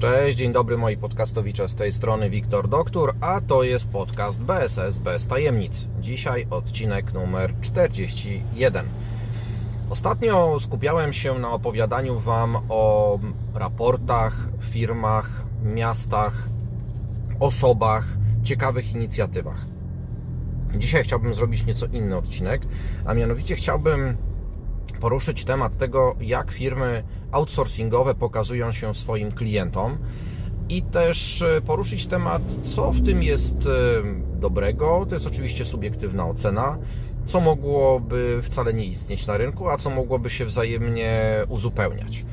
Cześć, dzień dobry moi podcastowicze z tej strony Wiktor Doktor, a to jest podcast BSS bez tajemnic. Dzisiaj odcinek numer 41. Ostatnio skupiałem się na opowiadaniu Wam o raportach, firmach, miastach, osobach, ciekawych inicjatywach. Dzisiaj chciałbym zrobić nieco inny odcinek, a mianowicie chciałbym poruszyć temat tego, jak firmy outsourcingowe pokazują się swoim klientom i też poruszyć temat, co w tym jest dobrego. To jest oczywiście subiektywna ocena, co mogłoby wcale nie istnieć na rynku, a co mogłoby się wzajemnie uzupełniać.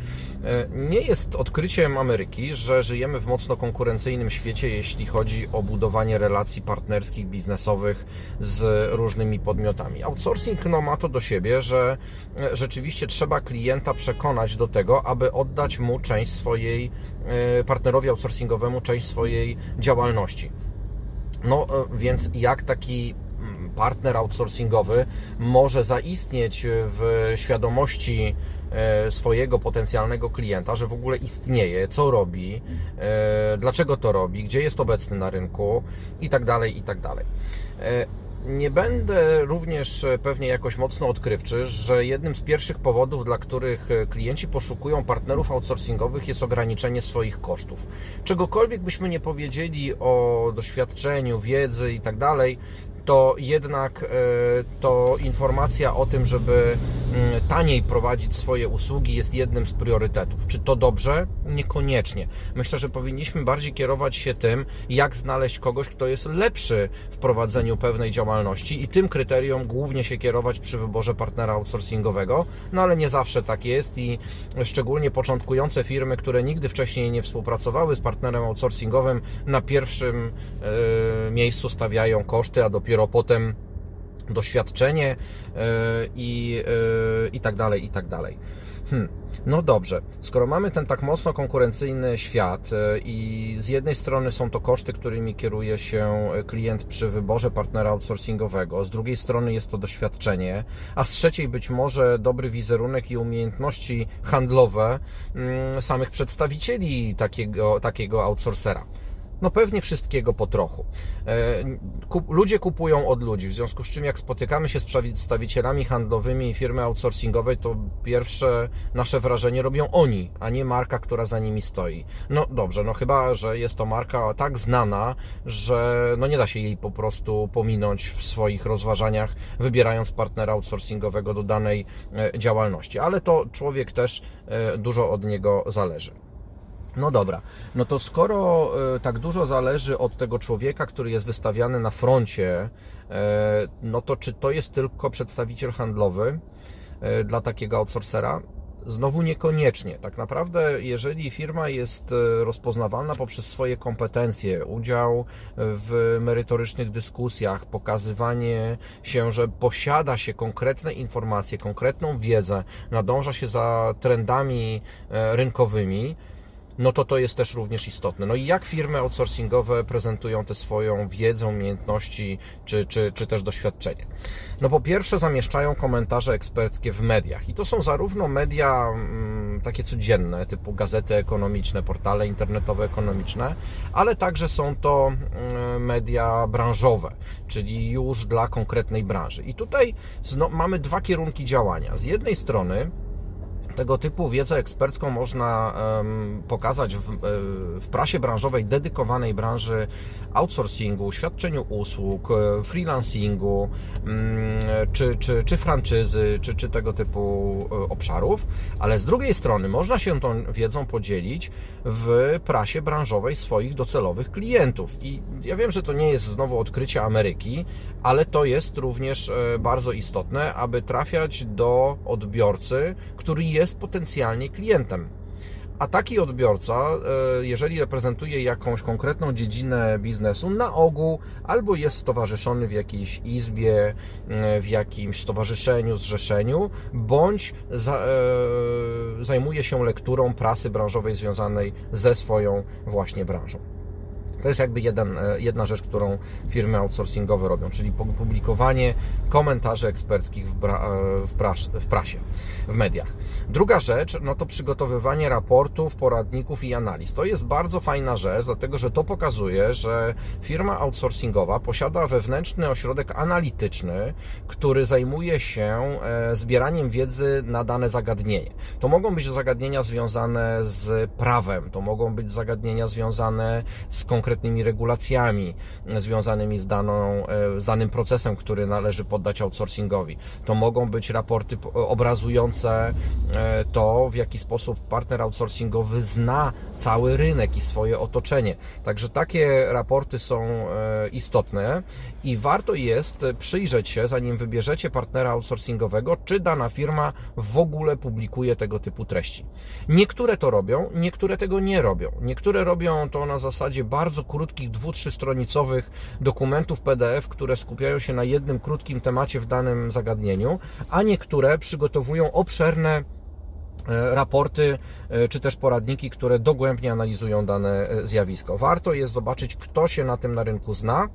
Nie jest odkryciem Ameryki, że żyjemy w mocno konkurencyjnym świecie, jeśli chodzi o budowanie relacji partnerskich, biznesowych z różnymi podmiotami. Outsourcing no, ma to do siebie, że rzeczywiście trzeba klienta przekonać do tego, aby oddać mu część swojej, partnerowi outsourcingowemu, część swojej działalności. No więc jak taki partner outsourcingowy może zaistnieć w świadomości swojego potencjalnego klienta, że w ogóle istnieje, co robi, dlaczego to robi, gdzie jest obecny na rynku i tak dalej, i tak dalej. Nie będę również pewnie jakoś mocno odkrywczy, że jednym z pierwszych powodów, dla których klienci poszukują partnerów outsourcingowych jest ograniczenie swoich kosztów. Czegokolwiek byśmy nie powiedzieli o doświadczeniu, wiedzy i tak dalej, to jednak to informacja o tym, żeby taniej prowadzić swoje usługi jest jednym z priorytetów. Czy to dobrze? Niekoniecznie. Myślę, że powinniśmy bardziej kierować się tym, jak znaleźć kogoś, kto jest lepszy w prowadzeniu pewnej działalności i tym kryterium głównie się kierować przy wyborze partnera outsourcingowego, no ale nie zawsze tak jest i szczególnie początkujące firmy, które nigdy wcześniej nie współpracowały z partnerem outsourcingowym, na pierwszym miejscu stawiają koszty, a dopiero dopiero potem doświadczenie i, i tak dalej, i tak dalej. Hmm. No dobrze, skoro mamy ten tak mocno konkurencyjny świat i z jednej strony są to koszty, którymi kieruje się klient przy wyborze partnera outsourcingowego, z drugiej strony jest to doświadczenie, a z trzeciej być może dobry wizerunek i umiejętności handlowe samych przedstawicieli takiego, takiego outsourcera. No pewnie wszystkiego po trochu. Ludzie kupują od ludzi, w związku z czym jak spotykamy się z przedstawicielami handlowymi firmy outsourcingowej, to pierwsze nasze wrażenie robią oni, a nie marka, która za nimi stoi. No dobrze, no chyba, że jest to marka tak znana, że no nie da się jej po prostu pominąć w swoich rozważaniach, wybierając partnera outsourcingowego do danej działalności. Ale to człowiek też dużo od niego zależy. No dobra, no to skoro tak dużo zależy od tego człowieka, który jest wystawiany na froncie, no to czy to jest tylko przedstawiciel handlowy dla takiego outsourcera? Znowu niekoniecznie. Tak naprawdę, jeżeli firma jest rozpoznawalna poprzez swoje kompetencje, udział w merytorycznych dyskusjach, pokazywanie się, że posiada się konkretne informacje, konkretną wiedzę, nadąża się za trendami rynkowymi, no to to jest też również istotne. No i jak firmy outsourcingowe prezentują tę swoją wiedzę, umiejętności czy, czy, czy też doświadczenie? No po pierwsze zamieszczają komentarze eksperckie w mediach i to są zarówno media mm, takie codzienne, typu gazety ekonomiczne, portale internetowe ekonomiczne, ale także są to mm, media branżowe, czyli już dla konkretnej branży. I tutaj mamy dwa kierunki działania. Z jednej strony tego typu wiedzę ekspercką można pokazać w, w, prasie branżowej dedykowanej branży outsourcingu, świadczeniu usług, e, freelancingu, mm, czy, czy, czy franczyzy, czy, czy tego typu e, obszarów, ale z drugiej strony można się tą wiedzą podzielić w prasie branżowej swoich docelowych klientów. I ja wiem, że to nie jest znowu odkrycie Ameryki, ale to jest również e, bardzo istotne, aby trafiać do odbiorcy, który jest potencjalnie klientem. A taki odbiorca, e, jeżeli reprezentuje jakąś konkretną dziedzinę biznesu, na ogół albo jest stowarzyszony w jakiejś izbie, e, w jakimś stowarzyszeniu, zrzeszeniu, bądź e, zajmuje się lekturą prasy branżowej związanej ze swoją właśnie branżą. To jest jakby jeden, e, jedna rzecz, którą firmy outsourcingowe robią, czyli publikowanie komentarzy eksperckich w, bra, e, w, pras, w prasie, w mediach. Druga rzecz, no to przygotowywanie raportów, poradników i analiz. To jest bardzo fajna rzecz, dlatego że to pokazuje, że firma outsourcingowa posiada wewnętrzny ośrodek analityczny, który zajmuje się e, zbieraniem wiedzy na dane zagadnienie. To mogą być zagadnienia związane z prawem, to mogą być zagadnienia związane z konkretnymi konkretnymi regulacjami związanymi z, daną, e, z danym procesem, który należy poddać outsourcingowi. To mogą być raporty obrazujące e, to, w jaki sposób partner outsourcingowy zna cały rynek i swoje otoczenie. Także takie raporty są e, istotne i warto jest przyjrzeć się, zanim wybierzecie partnera outsourcingowego, czy dana firma w ogóle publikuje tego typu treści. Niektóre to robią, niektóre tego nie robią. Niektóre robią to na zasadzie bardzo bardzo krótkich, dwu, trzystronicowych dokumentów PDF, które skupiają się na jednym krótkim temacie w danym zagadnieniu, a niektóre przygotowują obszerne e, raporty e, czy też poradniki, które dogłębnie analizują dane e, zjawisko. Warto jest zobaczyć, kto się na tym na rynku zna,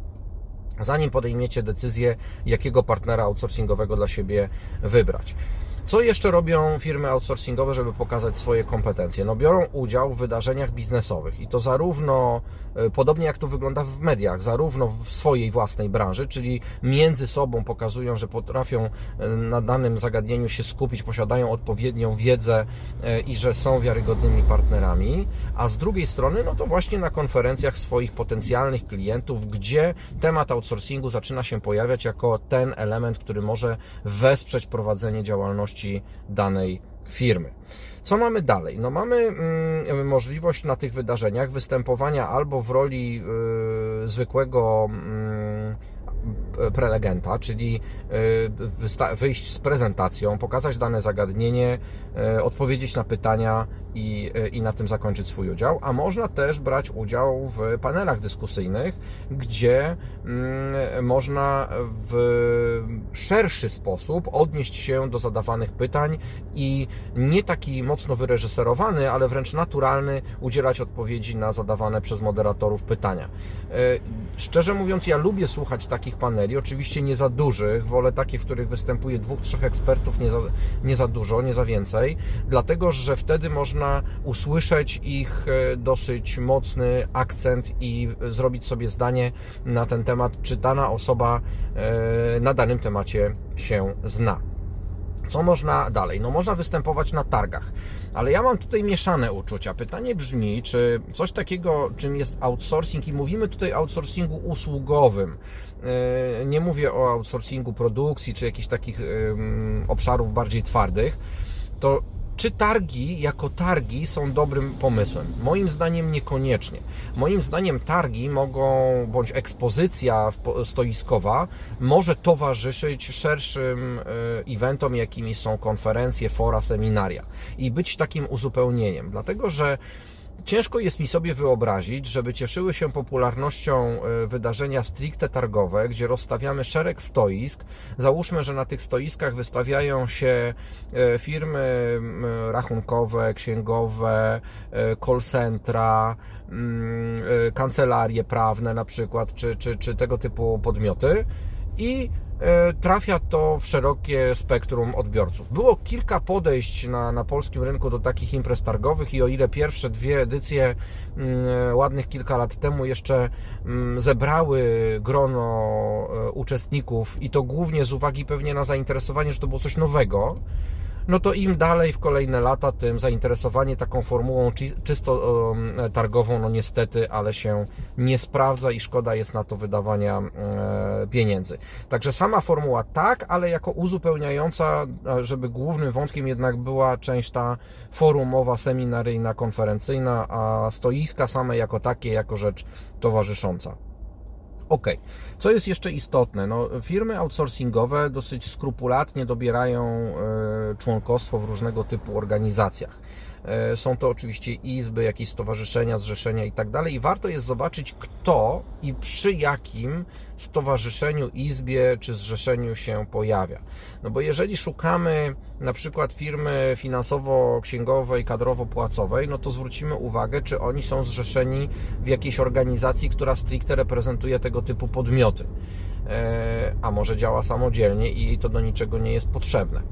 zanim podejmiecie decyzję, jakiego partnera outsourcingowego dla siebie wybrać. Co jeszcze robią firmy outsourcingowe, żeby pokazać swoje kompetencje? No, biorą udział w wydarzeniach biznesowych i to zarówno, e, podobnie jak to wygląda w mediach, zarówno w swojej własnej branży, czyli między sobą pokazują, że potrafią e, na danym zagadnieniu się skupić, posiadają odpowiednią wiedzę e, i że są wiarygodnymi partnerami, a z drugiej strony, no to właśnie na konferencjach swoich potencjalnych klientów, gdzie temat outsourcingu zaczyna się pojawiać jako ten element, który może wesprzeć prowadzenie działalności danej firmy. Co mamy dalej? No mamy mm, możliwość na tych wydarzeniach występowania albo w roli y, zwykłego mm, prelegenta, czyli e, wyjść z prezentacją, pokazać dane zagadnienie, e, odpowiedzieć na pytania i, e, i na tym zakończyć swój udział. A można też brać udział w panelach dyskusyjnych, gdzie mm, można w szerszy sposób odnieść się do zadawanych pytań i nie taki mocno wyreżyserowany, ale wręcz naturalny udzielać odpowiedzi na zadawane przez moderatorów pytania. Szczerze mówiąc, ja lubię słuchać takich paneli, oczywiście nie za dużych, wolę takie, w których występuje dwóch, trzech ekspertów, nie za, nie za dużo, nie za więcej, dlatego że wtedy można usłyszeć ich e, dosyć mocny akcent i zrobić sobie zdanie na ten temat, czy dana osoba e, na danym temacie się zna. Co można dalej? No można występować na targach, ale ja mam tutaj mieszane uczucia. Pytanie brzmi, czy coś takiego, czym jest outsourcing i mówimy tutaj outsourcingu usługowym. E, nie mówię o outsourcingu produkcji czy jakichś takich obszarów bardziej twardych. To czy targi jako targi są dobrym pomysłem? Moim zdaniem niekoniecznie. Moim zdaniem targi mogą, bądź ekspozycja stoiskowa może towarzyszyć szerszym e, eventom, jakimi są konferencje, fora, seminaria i być takim uzupełnieniem, dlatego że Ciężko jest mi sobie wyobrazić, żeby cieszyły się popularnością e, wydarzenia stricte targowe, gdzie rozstawiamy szereg stoisk. Załóżmy, że na tych stoiskach wystawiają się e, firmy rachunkowe, księgowe, e, call centra, kancelarie prawne na przykład, czy, czy, czy tego typu podmioty i trafia to w szerokie spektrum odbiorców. Było kilka podejść na, na polskim rynku do takich imprez targowych i o ile pierwsze dwie edycje mm, ładnych kilka lat temu jeszcze mm, zebrały grono e, uczestników i to głównie z uwagi pewnie na zainteresowanie, że to było coś nowego, no to im dalej w kolejne lata, tym zainteresowanie taką formułą czysto targową, no niestety, ale się nie sprawdza i szkoda jest na to wydawania e, pieniędzy. Także sama formuła tak, ale jako uzupełniająca, żeby głównym wątkiem jednak była część ta forumowa, seminaryjna, konferencyjna, a stoiska same jako takie, jako rzecz towarzysząca. Ok. Co jest jeszcze istotne? No, firmy outsourcingowe dosyć skrupulatnie dobierają e, członkostwo w różnego typu organizacjach. E, są to oczywiście izby, jakieś stowarzyszenia, zrzeszenia i tak dalej. I warto jest zobaczyć, kto i przy jakim stowarzyszeniu, izbie czy zrzeszeniu się pojawia. No bo jeżeli szukamy na przykład firmy finansowo-księgowej, kadrowo-płacowej, no to zwrócimy uwagę, czy oni są zrzeszeni w jakiejś organizacji, która stricte reprezentuje tego typu podmioty. E, a może działa samodzielnie i to do niczego nie jest potrzebne.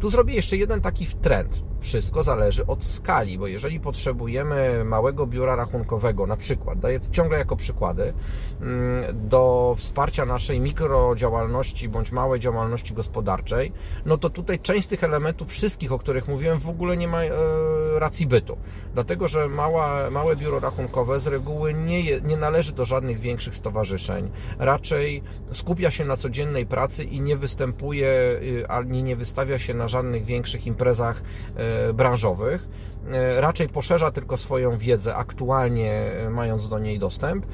Tu zrobię jeszcze jeden taki trend. Wszystko zależy od skali, bo jeżeli potrzebujemy małego biura rachunkowego, na przykład, daję to ciągle jako przykłady, mm, do wsparcia naszej mikrodziałalności bądź małej działalności gospodarczej, no to tutaj część z tych elementów, wszystkich, o których mówiłem, w ogóle nie ma e, racji bytu. Dlatego, że mała, małe biuro rachunkowe z reguły nie, nie należy do żadnych większych stowarzyszeń. Raczej skupia się na codziennej pracy i nie występuje y, ani nie wystawia się na żadnych większych imprezach e, branżowych. E, raczej poszerza tylko swoją wiedzę, aktualnie e, mając do niej dostęp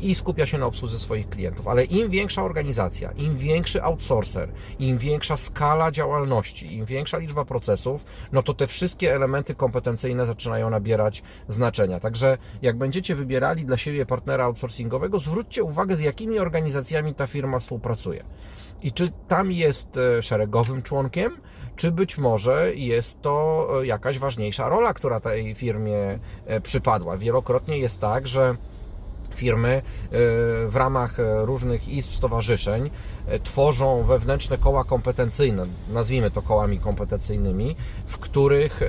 i skupia się na obsłudze swoich klientów. Ale im większa organizacja, im większy outsourcer, im większa skala działalności, im większa liczba procesów, no to te wszystkie elementy kompetencyjne zaczynają nabierać znaczenia. Także jak będziecie wybierali dla siebie partnera outsourcingowego, zwróćcie uwagę, z jakimi organizacjami ta firma współpracuje. I czy tam jest e, szeregowym członkiem, czy być może jest to e, jakaś ważniejsza rola, która tej firmie e, przypadła. Wielokrotnie jest tak, że firmy e, w ramach e, różnych izb, stowarzyszeń e, tworzą wewnętrzne koła kompetencyjne, nazwijmy to kołami kompetencyjnymi, w których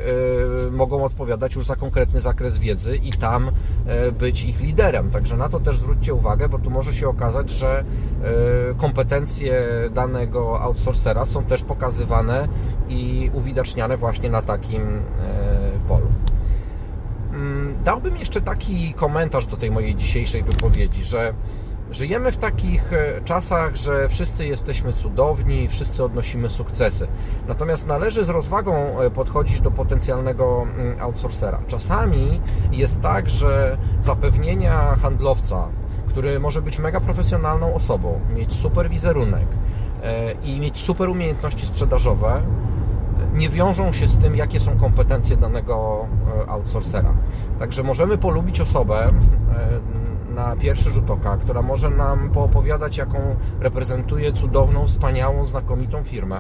mogą odpowiadać już za konkretny zakres wiedzy i tam być ich liderem. Także na to też zwróćcie uwagę, bo tu może się okazać, że kompetencje danego outsourcera są też pokazywane i uwidaczniane właśnie na takim polu. Dałbym jeszcze taki komentarz do tej mojej dzisiejszej wypowiedzi, że żyjemy w takich e, czasach, że wszyscy jesteśmy cudowni, wszyscy odnosimy sukcesy. Natomiast należy z rozwagą e, podchodzić do potencjalnego mm, outsourcera. Czasami jest tak, że zapewnienia handlowca, który może być mega profesjonalną osobą, mieć super wizerunek e, i mieć super umiejętności sprzedażowe, nie wiążą się z tym, jakie są kompetencje danego e, outsourcera. Także możemy polubić osobę e, na pierwszy rzut oka, która może nam poopowiadać, jaką reprezentuje cudowną, wspaniałą, znakomitą firmę,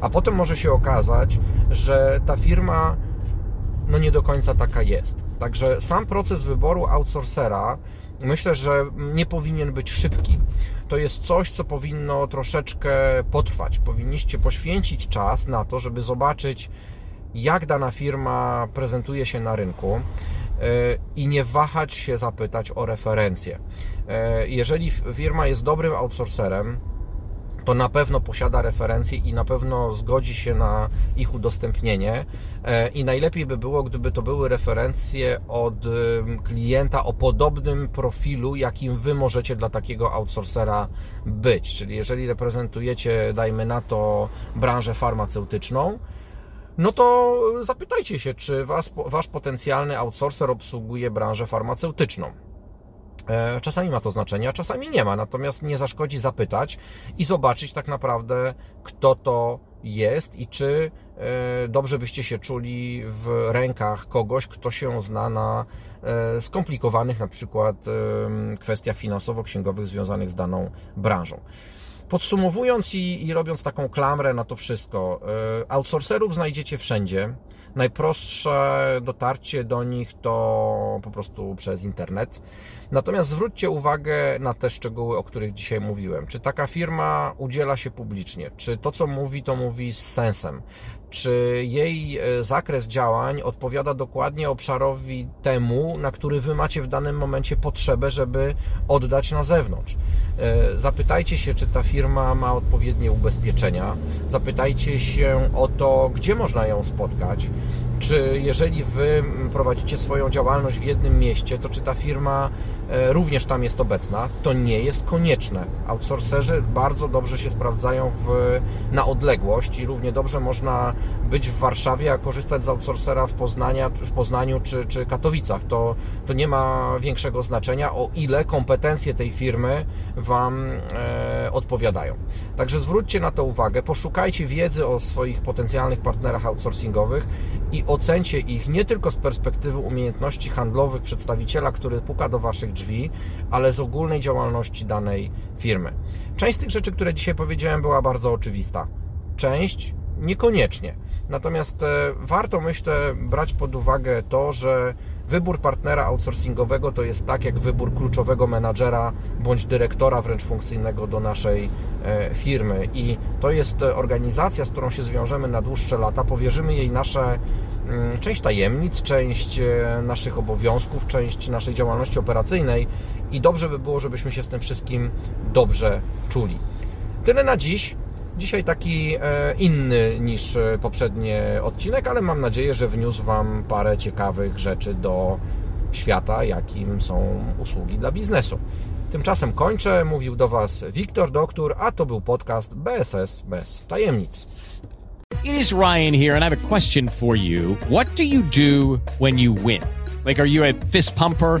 a potem może się okazać, że ta firma no nie do końca taka jest. Także sam proces wyboru outsourcera myślę, że nie powinien być szybki. To jest coś, co powinno troszeczkę potrwać. Powinniście poświęcić czas na to, żeby zobaczyć, jak dana firma prezentuje się na rynku e, i nie wahać się zapytać o referencje. E, jeżeli firma jest dobrym outsourcerem, to na pewno posiada referencje i na pewno zgodzi się na ich udostępnienie. E, I najlepiej by było, gdyby to były referencje od klienta o podobnym profilu, jakim wy możecie dla takiego outsourcera być. Czyli jeżeli reprezentujecie, dajmy na to, branżę farmaceutyczną, no to zapytajcie się, czy was, wasz potencjalny outsourcer obsługuje branżę farmaceutyczną. E, czasami ma to znaczenie, a czasami nie ma. Natomiast nie zaszkodzi zapytać i zobaczyć tak naprawdę, kto to jest i czy e, dobrze byście się czuli w rękach kogoś, kto się zna na e, skomplikowanych na przykład kwestiach finansowo-księgowych związanych z daną branżą. Podsumowując i, i, robiąc taką klamrę na to wszystko, outsourcerów znajdziecie wszędzie. Najprostsze dotarcie do nich to po prostu przez internet. Natomiast zwróćcie uwagę na te szczegóły, o których dzisiaj mówiłem. Czy taka firma udziela się publicznie? Czy to, co mówi, to mówi z sensem? Czy jej e, zakres działań odpowiada dokładnie obszarowi temu, na który wy macie w danym momencie potrzebę, żeby oddać na zewnątrz? E, zapytajcie się, czy ta firma ma odpowiednie ubezpieczenia. Zapytajcie się o to, gdzie można ją spotkać. Czy jeżeli wy prowadzicie swoją działalność w jednym mieście, to czy ta firma e, również tam jest obecna? To nie jest konieczne. Outsourcerzy bardzo dobrze się sprawdzają w, na odległość i równie dobrze można być w Warszawie, a korzystać z outsourcera w, Poznania, w Poznaniu czy, czy Katowicach. To, to nie ma większego znaczenia, o ile kompetencje tej firmy Wam e, odpowiadają. Także zwróćcie na to uwagę, poszukajcie wiedzy o swoich potencjalnych partnerach outsourcingowych i ocencie ich nie tylko z perspektywy umiejętności handlowych przedstawiciela, który puka do Waszych drzwi, ale z ogólnej działalności danej firmy. Część z tych rzeczy, które dzisiaj powiedziałem, była bardzo oczywista. Część niekoniecznie. Natomiast e, warto, myślę, brać pod uwagę to, że wybór partnera outsourcingowego to jest tak jak wybór kluczowego menadżera bądź dyrektora wręcz funkcyjnego do naszej e, firmy. I to jest organizacja, z którą się zwiążemy na dłuższe lata. Powierzymy jej nasze mm, część tajemnic, część e, naszych obowiązków, część naszej działalności operacyjnej i dobrze by było, żebyśmy się z tym wszystkim dobrze czuli. Tyle na dziś. Dzisiaj taki e, inny niż e, poprzedni odcinek, ale mam nadzieję, że wniósł Wam parę ciekawych rzeczy do świata, jakim są usługi dla biznesu. Tymczasem kończę. Mówił do Was Wiktor Doktor, a to był podcast BSS bez tajemnic. It is Ryan here, and I have a question for you. What do you do when you win? Like, are you a fist pumper?